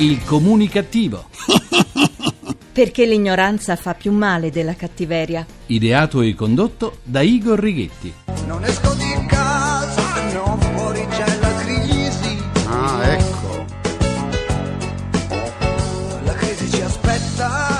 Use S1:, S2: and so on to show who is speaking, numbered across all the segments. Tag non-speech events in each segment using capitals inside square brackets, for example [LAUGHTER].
S1: Il comunicativo.
S2: Perché l'ignoranza fa più male della cattiveria.
S1: Ideato e condotto da Igor Righetti.
S3: Non esco di casa, no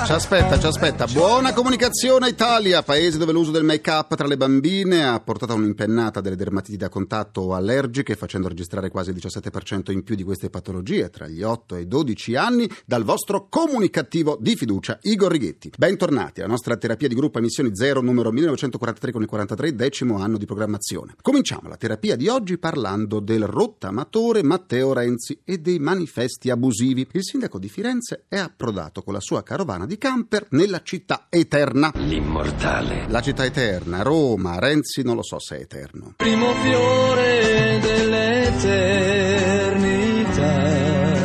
S3: Ci aspetta,
S4: ci aspetta. Buona comunicazione Italia, paese dove l'uso del make-up tra le bambine ha portato a un'impennata delle dermatiti da contatto allergiche, facendo registrare quasi il 17% in più di queste patologie tra gli 8 e i 12 anni dal vostro comunicativo di fiducia, Igor Righetti. Bentornati alla nostra terapia di gruppo emissioni 0 numero 1943 con il 43 decimo anno di programmazione. Cominciamo la terapia di oggi parlando del rottamatore Matteo Renzi e dei manifesti abusivi. Il sindaco di Firenze è approdato con la sua carovana di camper nella città eterna.
S5: L'immortale.
S4: La città eterna, Roma, Renzi non lo so se è eterno.
S6: primo fiore dell'eternità.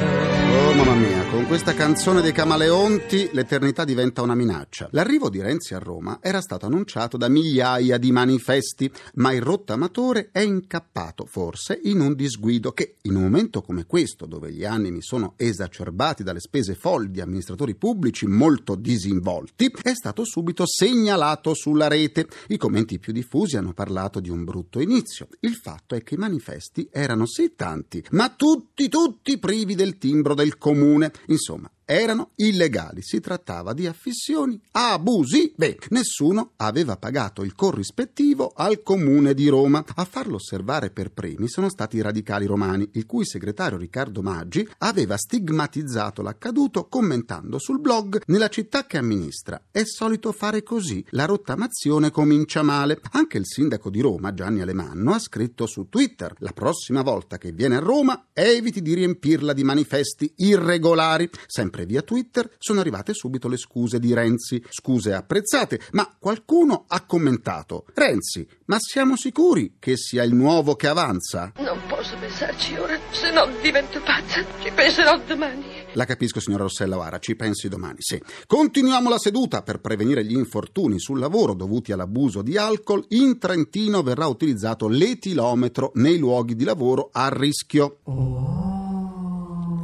S4: Con questa canzone dei Camaleonti l'eternità diventa una minaccia. L'arrivo di Renzi a Roma era stato annunciato da migliaia di manifesti, ma il rottamatore è incappato forse in un disguido che, in un momento come questo, dove gli animi sono esacerbati dalle spese folli di amministratori pubblici molto disinvolti, è stato subito segnalato sulla rete. I commenti più diffusi hanno parlato di un brutto inizio. Il fatto è che i manifesti erano sì tanti, ma tutti, tutti privi del timbro del comune. Em soma, erano illegali. Si trattava di affissioni abusi. Beh, nessuno aveva pagato il corrispettivo al comune di Roma. A farlo osservare per primi sono stati i radicali romani, il cui segretario Riccardo Maggi aveva stigmatizzato l'accaduto commentando sul blog nella città che amministra. È solito fare così. La rottamazione comincia male. Anche il sindaco di Roma, Gianni Alemanno, ha scritto su Twitter: La prossima volta che viene a Roma, eviti di riempirla di manifesti irregolari. Sempre via Twitter sono arrivate subito le scuse di Renzi, scuse apprezzate, ma qualcuno ha commentato: Renzi, ma siamo sicuri che sia il nuovo che avanza?
S7: Non posso pensarci ora, se no divento pazza. Ci penserò domani.
S4: La capisco, signora Rossella Vara, ci pensi domani, sì. Continuiamo la seduta per prevenire gli infortuni sul lavoro dovuti all'abuso di alcol. In Trentino verrà utilizzato l'etilometro nei luoghi di lavoro a rischio.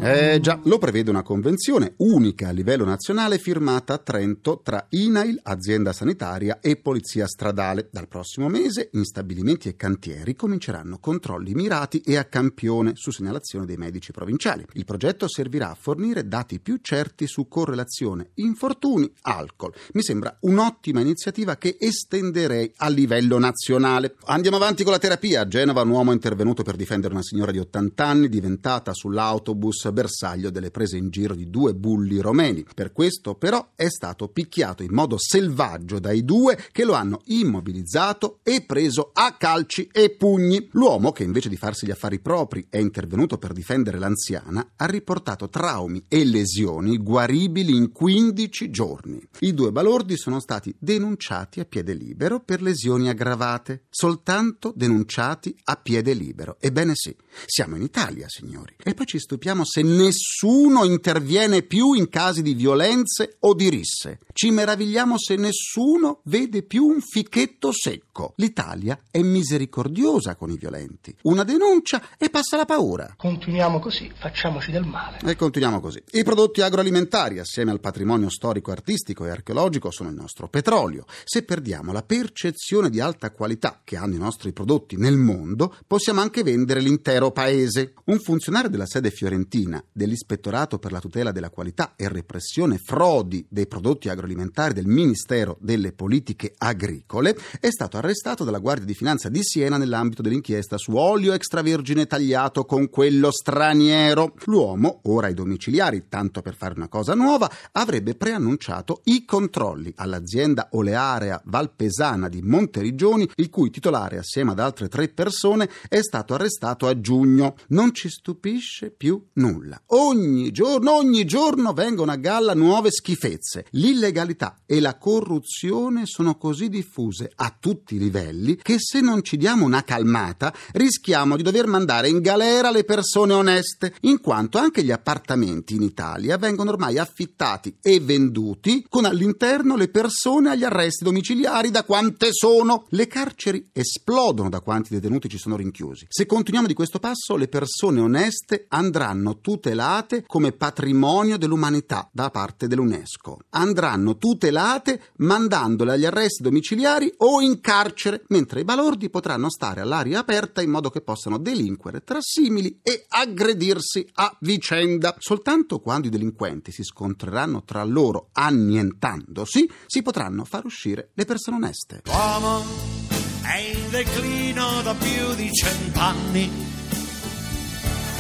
S4: Eh già, lo prevede una convenzione unica a livello nazionale firmata a Trento tra INAIL, azienda sanitaria e polizia stradale. Dal prossimo mese in stabilimenti e cantieri cominceranno controlli mirati e a campione su segnalazione dei medici provinciali. Il progetto servirà a fornire dati più certi su correlazione infortuni alcol. Mi sembra un'ottima iniziativa che estenderei a livello nazionale. Andiamo avanti con la terapia. A Genova un uomo è intervenuto per difendere una signora di 80 anni diventata sull'autobus bersaglio delle prese in giro di due bulli romeni. Per questo però è stato picchiato in modo selvaggio dai due che lo hanno immobilizzato e preso a calci e pugni. L'uomo, che invece di farsi gli affari propri è intervenuto per difendere l'anziana, ha riportato traumi e lesioni guaribili in 15 giorni. I due balordi sono stati denunciati a piede libero per lesioni aggravate, soltanto denunciati a piede libero. Ebbene sì, siamo in Italia, signori. E poi ci stupiamo se nessuno interviene più in casi di violenze o di risse. Ci meravigliamo se nessuno vede più un fichetto secco. L'Italia è misericordiosa con i violenti. Una denuncia e passa la paura.
S8: Continuiamo così, facciamoci del male.
S4: E continuiamo così. I prodotti agroalimentari, assieme al patrimonio storico, artistico e archeologico, sono il nostro petrolio. Se perdiamo la percezione di alta qualità che hanno i nostri prodotti nel mondo, possiamo anche vendere l'intero paese. Un funzionario della sede fiorentina dell'Ispettorato per la tutela della qualità e repressione frodi dei prodotti agroalimentari del Ministero delle Politiche Agricole è stato arrestato dalla Guardia di Finanza di Siena nell'ambito dell'inchiesta su olio extravergine tagliato con quello straniero. L'uomo, ora ai domiciliari, tanto per fare una cosa nuova, avrebbe preannunciato i controlli all'azienda olearea valpesana di Monteriggioni, il cui titolare, assieme ad altre tre persone, è stato arrestato a giugno. Non ci stupisce più nulla. Ogni giorno, ogni giorno vengono a galla nuove schifezze. L'illegalità e la corruzione sono così diffuse a tutti i livelli che se non ci diamo una calmata rischiamo di dover mandare in galera le persone oneste, in quanto anche gli appartamenti in Italia vengono ormai affittati e venduti con all'interno le persone agli arresti domiciliari da quante sono. Le carceri esplodono da quanti detenuti ci sono rinchiusi. Se continuiamo di questo passo, le persone oneste andranno tutelate come patrimonio dell'umanità da parte dell'UNESCO. Andranno tutelate mandandole agli arresti domiciliari o in carcere, mentre i balordi potranno stare all'aria aperta in modo che possano delinquere tra simili e aggredirsi a vicenda. Soltanto quando i delinquenti si scontreranno tra loro annientandosi, si potranno far uscire le persone oneste.
S5: L'uomo è in declino da più di cent'anni,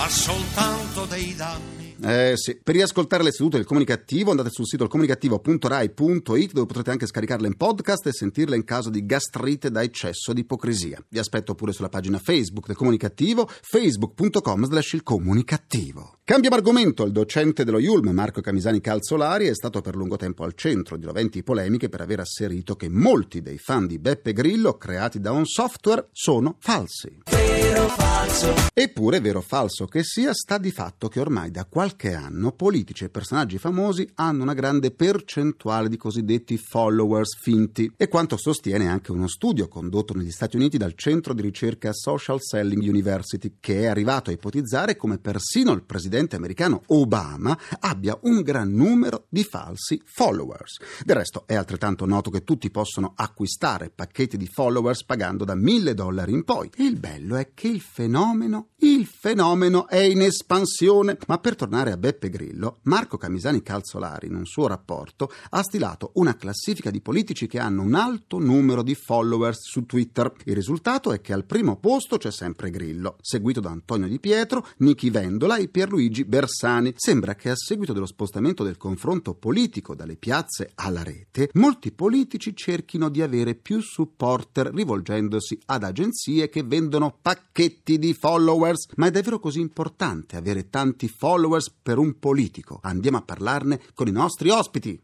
S5: fa soltanto dei danni.
S4: Eh sì, per riascoltare le sedute del comunicativo andate sul sito comunicativo.rai.it dove potrete anche scaricarle in podcast e sentirle in caso di gastrite da eccesso di ipocrisia. Vi aspetto pure sulla pagina Facebook del comunicativo, facebook.com slash il comunicativo. Cambiamo argomento, il docente dello IULM, Marco Camisani Calzolari, è stato per lungo tempo al centro di roventi polemiche per aver asserito che molti dei fan di Beppe Grillo creati da un software sono falsi.
S6: Vero falso,
S4: Eppure, vero o falso che sia, sta di fatto che ormai da qualche anno politici e personaggi famosi hanno una grande percentuale di cosiddetti followers finti. E quanto sostiene anche uno studio condotto negli Stati Uniti dal centro di ricerca Social Selling University, che è arrivato a ipotizzare come persino il presidente americano Obama abbia un gran numero di falsi followers. Del resto è altrettanto noto che tutti possono acquistare pacchetti di followers pagando da 1000 dollari in poi. E il bello è che il fenomeno, il fenomeno è in espansione. Ma per tornare a Beppe Grillo, Marco Camisani Calzolari in un suo rapporto ha stilato una classifica di politici che hanno un alto numero di followers su Twitter. Il risultato è che al primo posto c'è sempre Grillo, seguito da Antonio Di Pietro, Nichi Vendola e Pierluigi Bersani. Sembra che a seguito dello spostamento del confronto politico dalle piazze alla rete, molti politici cerchino di avere più supporter rivolgendosi ad agenzie che vendono pacchetti di followers. Ma è davvero così importante avere tanti followers per un politico? Andiamo a parlarne con i nostri ospiti.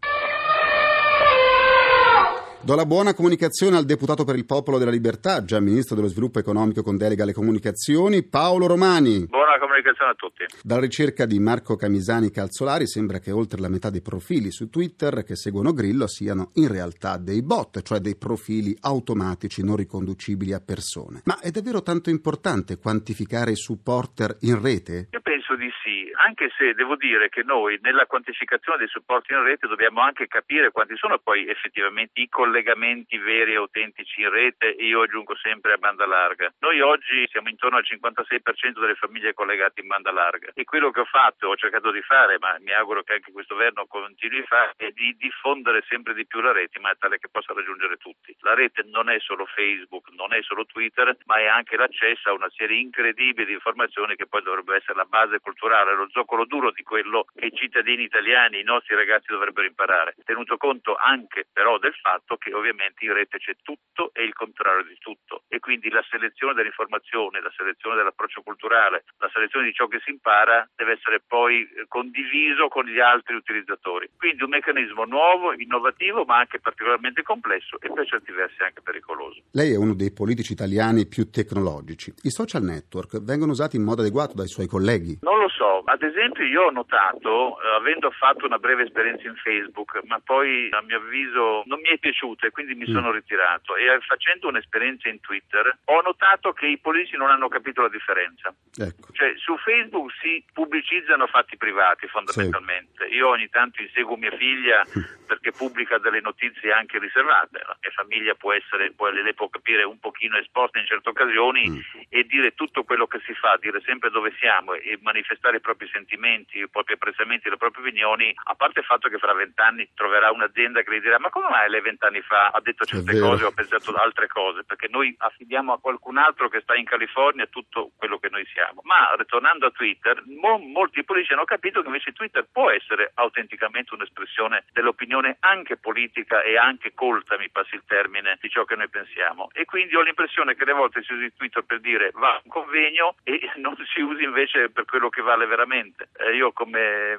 S4: Do la buona comunicazione al deputato per il Popolo della Libertà, già ministro dello sviluppo economico con delega alle comunicazioni, Paolo Romani.
S9: Buona comunicazione a tutti.
S4: Dalla ricerca di Marco Camisani Calzolari sembra che oltre la metà dei profili su Twitter che seguono Grillo siano in realtà dei bot, cioè dei profili automatici non riconducibili a persone. Ma è davvero tanto importante quantificare i supporter in rete?
S9: Io di sì, anche se devo dire che noi nella quantificazione dei supporti in rete dobbiamo anche capire quanti sono poi effettivamente i collegamenti veri e autentici in rete e io aggiungo sempre a banda larga. Noi oggi siamo intorno al 56% delle famiglie collegate in banda larga e quello che ho fatto, ho cercato di fare, ma mi auguro che anche questo governo continui a fare, è di diffondere sempre di più la rete in maniera tale che possa raggiungere tutti. La rete non è solo Facebook, non è solo Twitter, ma è anche l'accesso a una serie incredibile di informazioni che poi dovrebbe essere la base culturale, lo zoccolo duro di quello che i cittadini italiani, i nostri ragazzi dovrebbero imparare, tenuto conto anche però del fatto che ovviamente in rete c'è tutto e il contrario di tutto e quindi la selezione dell'informazione, la selezione dell'approccio culturale, la selezione di ciò che si impara deve essere poi eh, condiviso con gli altri utilizzatori. Quindi un meccanismo nuovo, innovativo ma anche particolarmente complesso e per certi versi anche pericoloso.
S4: Lei è uno dei politici italiani più tecnologici. I social network vengono usati in modo adeguato dai suoi colleghi?
S9: Non lo so, ad esempio io ho notato, eh, avendo fatto una breve esperienza in Facebook, ma poi a mio avviso non mi è piaciuta e quindi mi
S4: Mm.
S9: sono ritirato e eh, facendo un'esperienza in Twitter ho notato che i politici non hanno capito la differenza.
S4: Ecco.
S9: Cioè, su Facebook si pubblicizzano fatti privati fondamentalmente. Io ogni tanto inseguo mia figlia perché pubblica delle notizie anche riservate. La mia famiglia può essere, può, lei può capire un pochino esposta in certe occasioni
S4: Mm.
S9: e dire tutto quello che si fa, dire sempre dove siamo e manifestare i propri sentimenti, i propri apprezzamenti, le proprie opinioni, a parte il fatto che fra vent'anni troverà un'azienda che gli dirà ma come mai lei vent'anni fa ha detto certe cose o ha pensato altre cose? Perché noi affidiamo a qualcun altro che sta in California tutto quello che noi siamo. Ma ritornando a Twitter, mo- molti politici hanno capito che invece Twitter può essere autenticamente un'espressione dell'opinione anche politica e anche colta, mi passi il termine, di ciò che noi pensiamo. E quindi ho l'impressione che alle volte si usi Twitter per dire va a un convegno e [LAUGHS] non si usi invece per quello che vale veramente. Eh, io come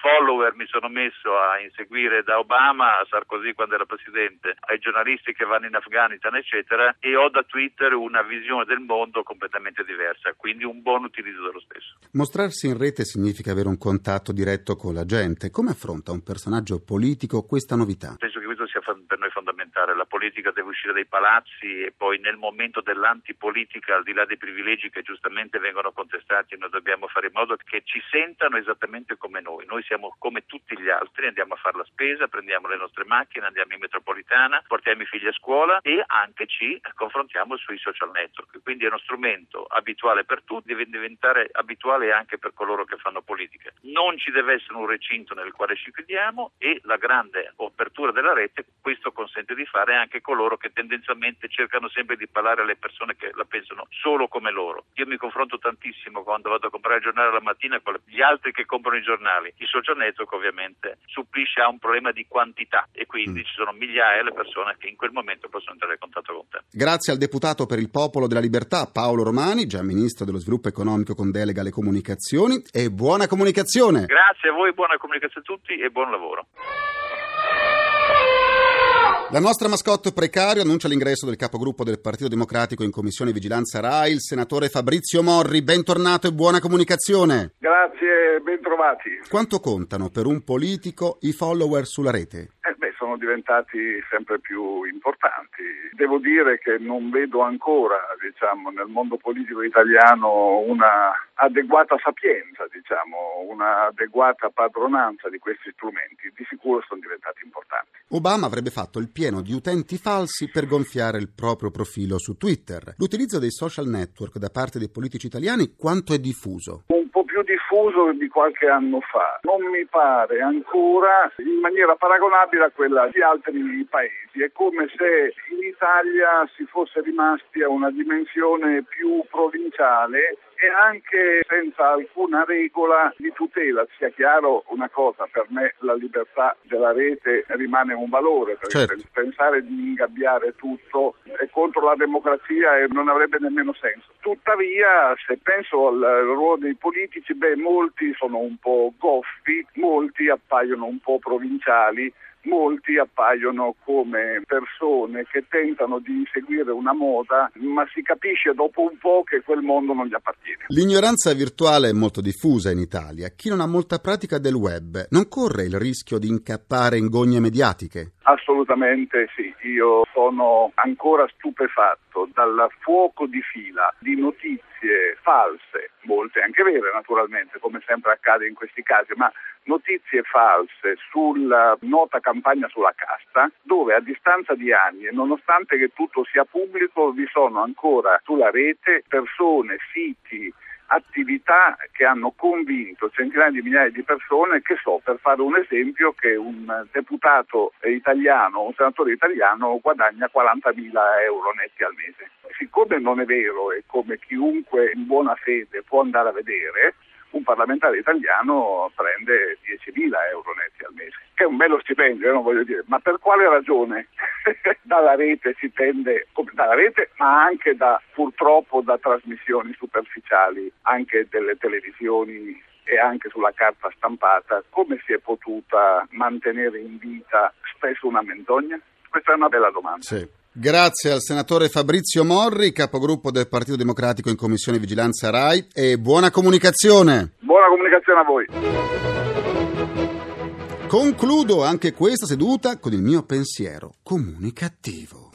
S9: follower mi sono messo a inseguire da Obama a Sarkozy quando era presidente, ai giornalisti che vanno in Afghanistan, eccetera, e ho da Twitter una visione del mondo completamente diversa, quindi un buon utilizzo dello stesso.
S4: Mostrarsi in rete significa avere un contatto diretto con la gente. Come affronta un personaggio politico questa novità?
S9: Penso che questo sia per noi fondamentale. La politica deve uscire dai palazzi e poi nel momento dell'antipolitica, al di là dei privilegi che giustamente vengono contestati, noi dobbiamo fare in modo che ci sentano esattamente come noi. Noi siamo come tutti gli altri, andiamo a fare la spesa, prendiamo le nostre macchine, andiamo in metropolitana, portiamo i figli a scuola e anche ci confrontiamo sui social network. Quindi è uno strumento abituale per tutti, deve diventare abituale anche per coloro che fanno politica. Non ci deve essere un recinto nel quale ci chiudiamo e la grande apertura della rete questo consente di fare anche coloro che tendenzialmente cercano sempre di parlare alle persone che la pensano solo come loro. Io mi confronto tantissimo quando vado a comprare il giornale la mattina con gli altri che comprano i giornali. Il social network ovviamente supplisce a un problema di quantità e quindi mm. ci sono migliaia di persone che in quel momento possono entrare in contatto con te.
S4: Grazie al deputato per il Popolo della Libertà Paolo Romani, già ministro dello sviluppo economico con delega alle comunicazioni e buona comunicazione.
S9: Grazie a voi, buona comunicazione a tutti e buon lavoro.
S4: La nostra mascotte precario annuncia l'ingresso del capogruppo del Partito Democratico in Commissione Vigilanza RAI, il senatore Fabrizio Morri. Bentornato e buona comunicazione.
S10: Grazie, bentrovati.
S4: Quanto contano per un politico i follower sulla rete?
S10: Eh beh, sono diventati sempre più importanti. Devo dire che non vedo ancora, diciamo, nel mondo politico italiano una adeguata sapienza, diciamo, una adeguata padronanza di questi strumenti. Di sicuro sono diventati importanti.
S4: Obama avrebbe fatto il pieno di utenti falsi per gonfiare il proprio profilo su Twitter. L'utilizzo dei social network da parte dei politici italiani quanto è diffuso?
S10: Un più diffuso di qualche anno fa. Non mi pare ancora in maniera paragonabile a quella di altri paesi. È come se in Italia si fosse rimasti a una dimensione più provinciale e anche senza alcuna regola di tutela. Sia chiaro una cosa, per me la libertà della rete rimane un valore, perché certo. pensare di ingabbiare tutto è contro la democrazia e non avrebbe nemmeno senso. Tuttavia, se penso al ruolo dei politici, beh, molti sono un po' goffi, molti appaiono un po' provinciali, molti appaiono come persone che tentano di inseguire una moda, ma si capisce dopo un po' che quel mondo non gli appartiene.
S4: L'ignoranza virtuale è molto diffusa in Italia. Chi non ha molta pratica del web non corre il rischio di incappare in gogne mediatiche?
S10: Assolutamente sì, io sono ancora stupefatto dal fuoco di fila di notizie false, molte anche vere naturalmente, come sempre accade in questi casi, ma notizie false sulla nota campagna sulla casta, dove a distanza di anni e nonostante che tutto sia pubblico vi sono ancora sulla rete persone, siti, attività che hanno convinto centinaia di migliaia di persone che so, per fare un esempio, che un deputato italiano, un senatore italiano guadagna 40.000 euro netti al mese. Siccome non è vero e come chiunque in buona fede può andare a vedere, un parlamentare italiano prende 10.000 euro netti al mese, che è un bello stipendio, non voglio dire, ma per quale ragione [LAUGHS] dalla rete si tende, dalla rete, ma anche da, purtroppo da trasmissioni superficiali, anche delle televisioni e anche sulla carta stampata, come si è potuta mantenere in vita spesso una menzogna? Questa è una bella domanda.
S4: Sì. Grazie al senatore Fabrizio Morri, capogruppo del Partito Democratico in Commissione Vigilanza RAI e buona comunicazione.
S10: Buona comunicazione a voi.
S4: Concludo anche questa seduta con il mio pensiero comunicativo.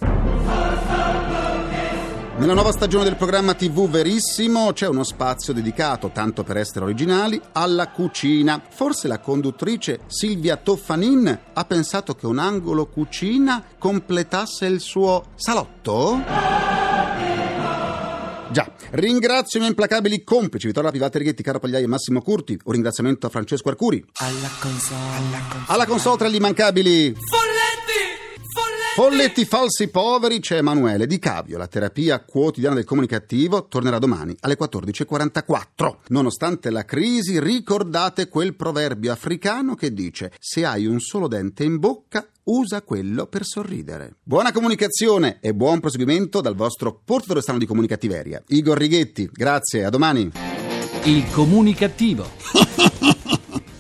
S4: Nella nuova stagione del programma TV Verissimo c'è uno spazio dedicato, tanto per essere originali, alla cucina. Forse la conduttrice Silvia Toffanin ha pensato che un angolo cucina completasse il suo salotto? Già, ringrazio i miei implacabili complici Vittorio Pivate Righetti, Caro Pagliai e Massimo Curti. Un ringraziamento a Francesco Arcuri.
S11: Alla console. Alla console,
S4: Alla console tra gli immancabili. Folletti falsi poveri c'è Emanuele Di Cavio. La terapia quotidiana del comunicativo tornerà domani alle 14.44. Nonostante la crisi, ricordate quel proverbio africano che dice: Se hai un solo dente in bocca, usa quello per sorridere. Buona comunicazione e buon proseguimento dal vostro portatore strano di comunicativeria. Igor Righetti, grazie, a domani.
S1: Il comunicativo.